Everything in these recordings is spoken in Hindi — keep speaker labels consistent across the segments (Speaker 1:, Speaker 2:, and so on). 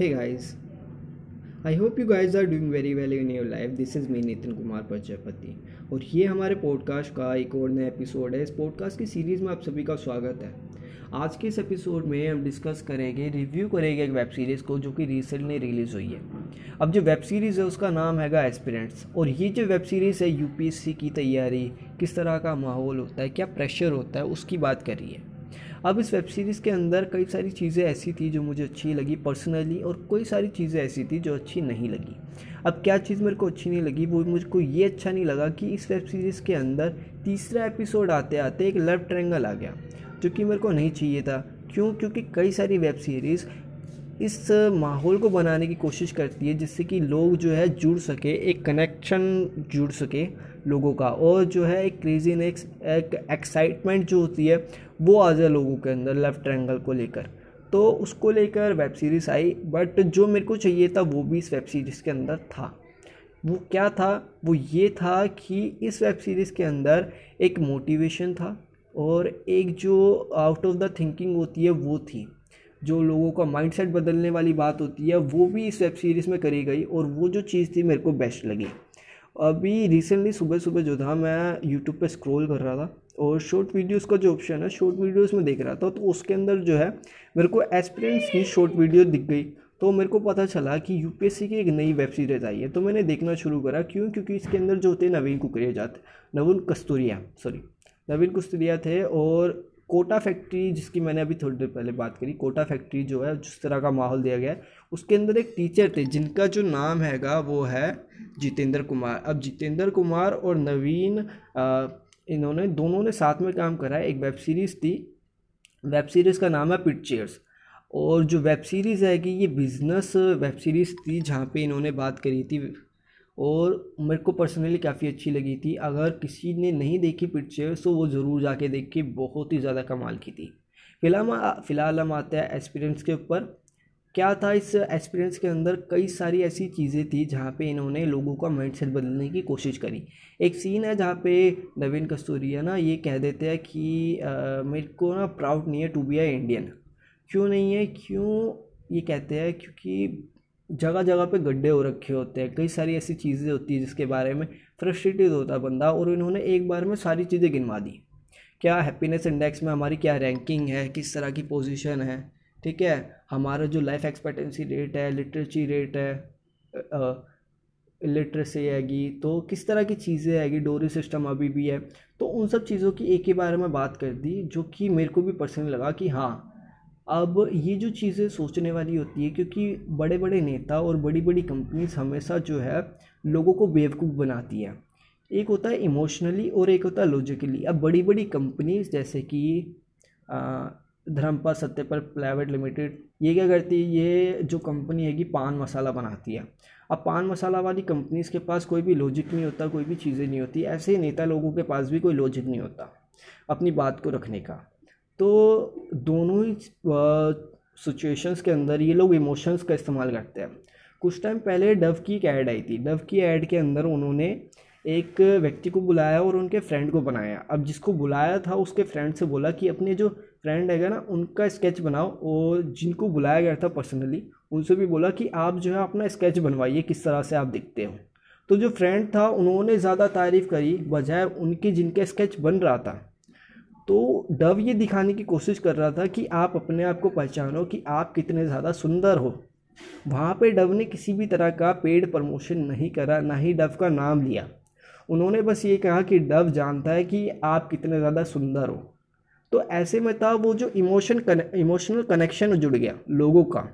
Speaker 1: Hey guys, I hope you guys are doing very well in your life this is me Nitin Kumar Prajapati और ये हमारे पॉडकास्ट का एक और नया एपिसोड है। इस पॉडकास्ट की सीरीज़ में आप सभी का स्वागत है। आज के इस एपिसोड में हम डिस्कस करेंगे रिव्यू करेंगे एक वेब सीरीज़ को जो कि रिसेंटली रिलीज़ हुई है। अब जो वेब सीरीज़ है उसका नाम हैगा एस्पिरेंट्स और ये जो वेब सीरीज़ है यूपीएससी की तैयारी किस तरह का माहौल होता है क्या प्रेशर होता है उसकी बात करिए अब इस वेब सीरीज़ के अंदर कई सारी चीज़ें ऐसी थी जो मुझे अच्छी लगी पर्सनली और कई सारी चीज़ें ऐसी थी जो अच्छी नहीं लगी। अब क्या चीज़ मेरे को अच्छी नहीं लगी? वो मुझको ये अच्छा नहीं लगा कि इस वेब सीरीज़ के अंदर तीसरा एपिसोड आते आते एक लव ट्रैंगल आ गया, जो कि मेरे को नहीं चाहिए था। क्यों? क्योंकि कई सारी वेब सीरीज़ इस माहौल को बनाने की कोशिश करती है, जिससे कि लोग जो है जुड़ सके, एक कनेक्शन जुड़ सके लोगों का। और जो है एक क्रेजीनेस एक एक्साइटमेंट जो होती है वो आ जाए लोगों के अंदर लेफ़्ट ट्रैंगल को लेकर। तो उसको लेकर वेब सीरीज़ आई बट जो मेरे को चाहिए था वो भी इस वेब सीरीज़ के अंदर था। वो क्या था? वो ये था कि इस वेब सीरीज़ के अंदर एक मोटिवेशन था और एक जो आउट ऑफ़ द थिंकिंग होती है वो थी। जो लोगों का माइंडसेट बदलने वाली बात होती है, वो भी इस वेब सीरीज़ में करी गई और वो जो चीज़ थी मेरे को बेस्ट लगी। अभी रिसेंटली सुबह सुबह जो था, मैं यूट्यूब पे स्क्रॉल कर रहा था और शॉर्ट वीडियोस का जो ऑप्शन है शॉर्ट वीडियोस में देख रहा था तो उसके अंदर जो है, मेरे को एस्पिरेंट्स की शॉर्ट वीडियो दिख गई। तो मेरे को पता चला कि यूपीएससी की एक नई वेब सीरीज़ आई है तो मैंने देखना शुरू करा। क्यों? क्योंकि इसके अंदर जो होते नवीन कुकरिया जाते, नवीन कस्तूरिया सॉरी नवीन कुस्तुरिया थे और कोटा फैक्ट्री जिसकी मैंने अभी थोड़ी देर पहले बात करी, कोटा फैक्ट्री जो है, जिस तरह का माहौल दिया गया है, उसके अंदर एक टीचर थे, जिनका जो नाम हैगा, वो है जितेंद्र कुमार। अब जितेंद्र कुमार और नवीन इन्होंने, दोनों ने साथ में काम करा है, एक वेब सीरीज़ थी। वेब सीरीज़ का नाम है पिट चेयर्स और जो वेब सीरीज़ है कि ये बिज़नेस वेब सीरीज़ थी, जहाँ पे इन्होंने बात करी थी और मेरे को पर्सनली काफ़ी अच्छी लगी थी। अगर किसी ने नहीं देखी पिक्चर्स तो वो ज़रूर जाके देख के बहुत ही ज़्यादा कमाल की थी। फ़िलहाल फ़िलहाल हम आते हैं एक्सपीरियंस के ऊपर। क्या था इस एक्सपीरियंस के अंदर कई सारी ऐसी चीज़ें थी जहाँ पे इन्होंने लोगों का माइंडसेट बदलने की कोशिश करी। एक सीन है जहाँ पे नवीन कस्तूरिया ना ये कह देते हैं कि मेरे को ना प्राउड नहीं है टू बी आई इंडियन क्यों नहीं है? क्यों ये कहते हैं? क्योंकि जगह जगह पे गड्ढे हो रखे होते हैं, कई सारी ऐसी चीज़ें होती हैं जिसके बारे में फ्रस्ट्रेटेड होता है बंदा और इन्होंने एक बार में सारी चीज़ें गिनवा दी। क्या हैप्पीनेस इंडेक्स में हमारी क्या रैंकिंग है, किस तरह की पोजीशन है, ठीक है? हमारा जो लाइफ एक्सपेक्टेंसी रेट है लिटरेची रेट है लिटरेसी आएगी तो किस तरह की चीज़ें आएगी डोरी सिस्टम अभी भी है तो उन सब चीज़ों की एक ही बारे में बात कर दी, जो कि मेरे को भी पर्सनली लगा कि हाँ अब ये जो चीज़ें सोचने वाली होती है, क्योंकि बड़े बड़े नेता और बड़ी बड़ी कंपनीज़ हमेशा जो है, लोगों को बेवकूफ़ बनाती है। एक होता है इमोशनली और एक होता है लॉजिकली। अब बड़ी बड़ी कंपनीज़ जैसे कि धर्मपा सत्यपर प्राइवेट लिमिटेड, ये क्या करती है, ये जो कंपनी है कि पान मसाला बनाती है। अब पान मसाला वाली कंपनीज़ के पास कोई भी लॉजिक नहीं होता, कोई भी चीज़ें नहीं होती। ऐसे ही नेता लोगों के पास भी कोई लॉजिक नहीं होता, अपनी बात को रखने का। तो दोनों ही सिचुएशंस के अंदर ये लोग इमोशंस का इस्तेमाल करते हैं। कुछ टाइम पहले डव की एक ऐड आई थी। डव की ऐड के अंदर उन्होंने एक व्यक्ति को बुलाया और उनके फ्रेंड को बनाया। अब जिसको बुलाया था, उसके फ्रेंड से बोला कि अपने जो फ्रेंड है ना, उनका स्केच बनाओ और जिनको बुलाया गया था पर्सनली उनसे भी बोला कि आप जो है अपना स्केच बनवाइए, किस तरह से आप दिखते हो। तो जो फ्रेंड था, उन्होंने ज़्यादा तारीफ़ करी, बजाय उनकी जिनके स्केच बन रहा था। तो डव ये दिखाने की कोशिश कर रहा था कि आप अपने आप को पहचानो कि आप कितने ज़्यादा सुंदर हो। वहाँ पे डव ने किसी भी तरह का पेड प्रमोशन नहीं करा, ना ही डव का नाम लिया। उन्होंने बस ये कहा कि डव जानता है कि आप कितने ज़्यादा सुंदर हो। तो ऐसे में था वो जो इमोशन इमोशनल कनेक्शन जुड़ गया लोगों का।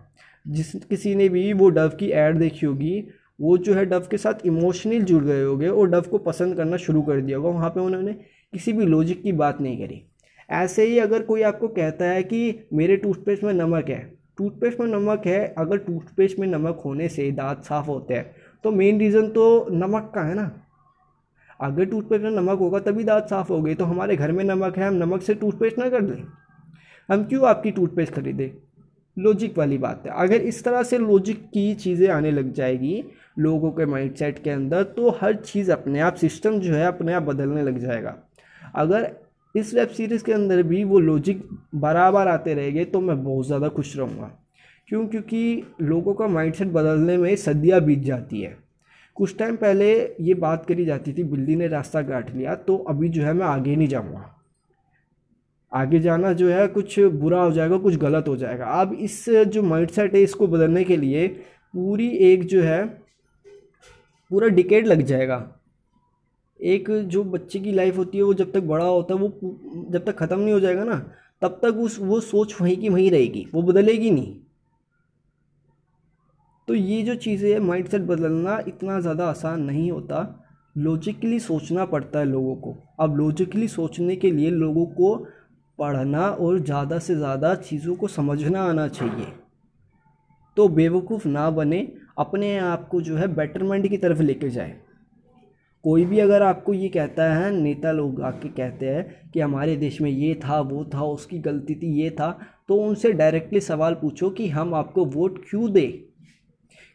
Speaker 1: जिस किसी ने भी वो डव की ऐड देखी होगी वो जो है डव के साथ इमोशनल जुड़ गए होंगे और डव को पसंद करना शुरू कर दिया होगा। वहाँ पे उन्होंने किसी भी लॉजिक की बात नहीं करी। ऐसे ही अगर कोई आपको कहता है कि मेरे टूथपेस्ट में नमक है टूथपेस्ट में नमक है, अगर टूथपेस्ट में नमक होने से दांत साफ़ होते हैं तो मेन रीज़न तो नमक का है ना। अगर टूथपेस्ट में नमक होगा तभी दांत साफ़ हो गए तो हमारे घर में नमक है, हम नमक से टूथपेस्ट ना कर दें। हम क्यों आपकी टूथपेस्ट खरीदें? लॉजिक वाली बात है। अगर इस तरह से लॉजिक की चीज़ें आने लग जाएगी लोगों के माइंडसेट के अंदर तो हर चीज़ अपने आप सिस्टम जो है, अपने आप बदलने लग जाएगा। अगर इस वेब सीरीज़ के अंदर भी वो लॉजिक बराबर आते रहेंगे तो मैं बहुत ज़्यादा खुश रहूँगा। क्यों? क्योंकि लोगों का माइंडसेट बदलने में सदियाँ बीत जाती है। कुछ टाइम पहले ये बात करी जाती थी, बिल्ली ने रास्ता काट लिया तो अभी जो है मैं आगे नहीं जाऊँगा। आगे जाना जो है, कुछ बुरा हो जाएगा, कुछ गलत हो जाएगा। अब इस जो माइंडसेट है, इसको बदलने के लिए पूरी एक जो है पूरा डिकेट लग जाएगा। एक जो बच्चे की लाइफ होती है, वो जब तक बड़ा होता है, वो जब तक ख़त्म नहीं हो जाएगा ना, तब तक उस, वो सोच वहीं की वहीं रहेगी, वो बदलेगी नहीं। तो ये जो चीज़ें है माइंडसेट बदलना इतना ज़्यादा आसान नहीं होता। लॉजिकली सोचना पड़ता है लोगों को। अब लॉजिकली सोचने के लिए लोगों को पढ़ना और ज़्यादा से ज़्यादा चीज़ों को समझना आना चाहिए। तो बेवकूफ़ ना बने अपने आप को जो है बेटरमेंट की तरफ़ लेके जाए। कोई भी अगर आपको ये कहता है, नेता लोग आके कहते हैं कि हमारे देश में ये था, वो था, उसकी गलती थी, ये था तो उनसे डायरेक्टली सवाल पूछो कि हम आपको वोट क्यों दें?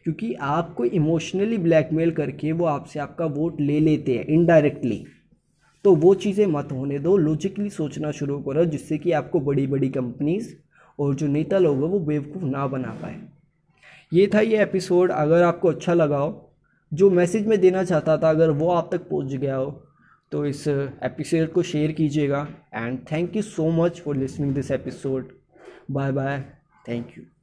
Speaker 1: क्योंकि आपको इमोशनली ब्लैकमेल करके वो आपसे आपका वोट ले लेते हैं इनडायरेक्टली तो वो चीज़ें मत होने दो लॉजिकली सोचना शुरू करो, जिससे कि आपको बड़ी बड़ी कंपनीज़ और जो नेता लोग हैं, वो बेवकूफ़ ना बना पाए। ये था ये एपिसोड अगर आपको अच्छा लगा हो, जो मैसेज मैं देना चाहता था, अगर वो आप तक पहुँच गया हो तो इस एपिसोड को शेयर कीजिएगा। And thank you so much for listening this episode bye bye thank you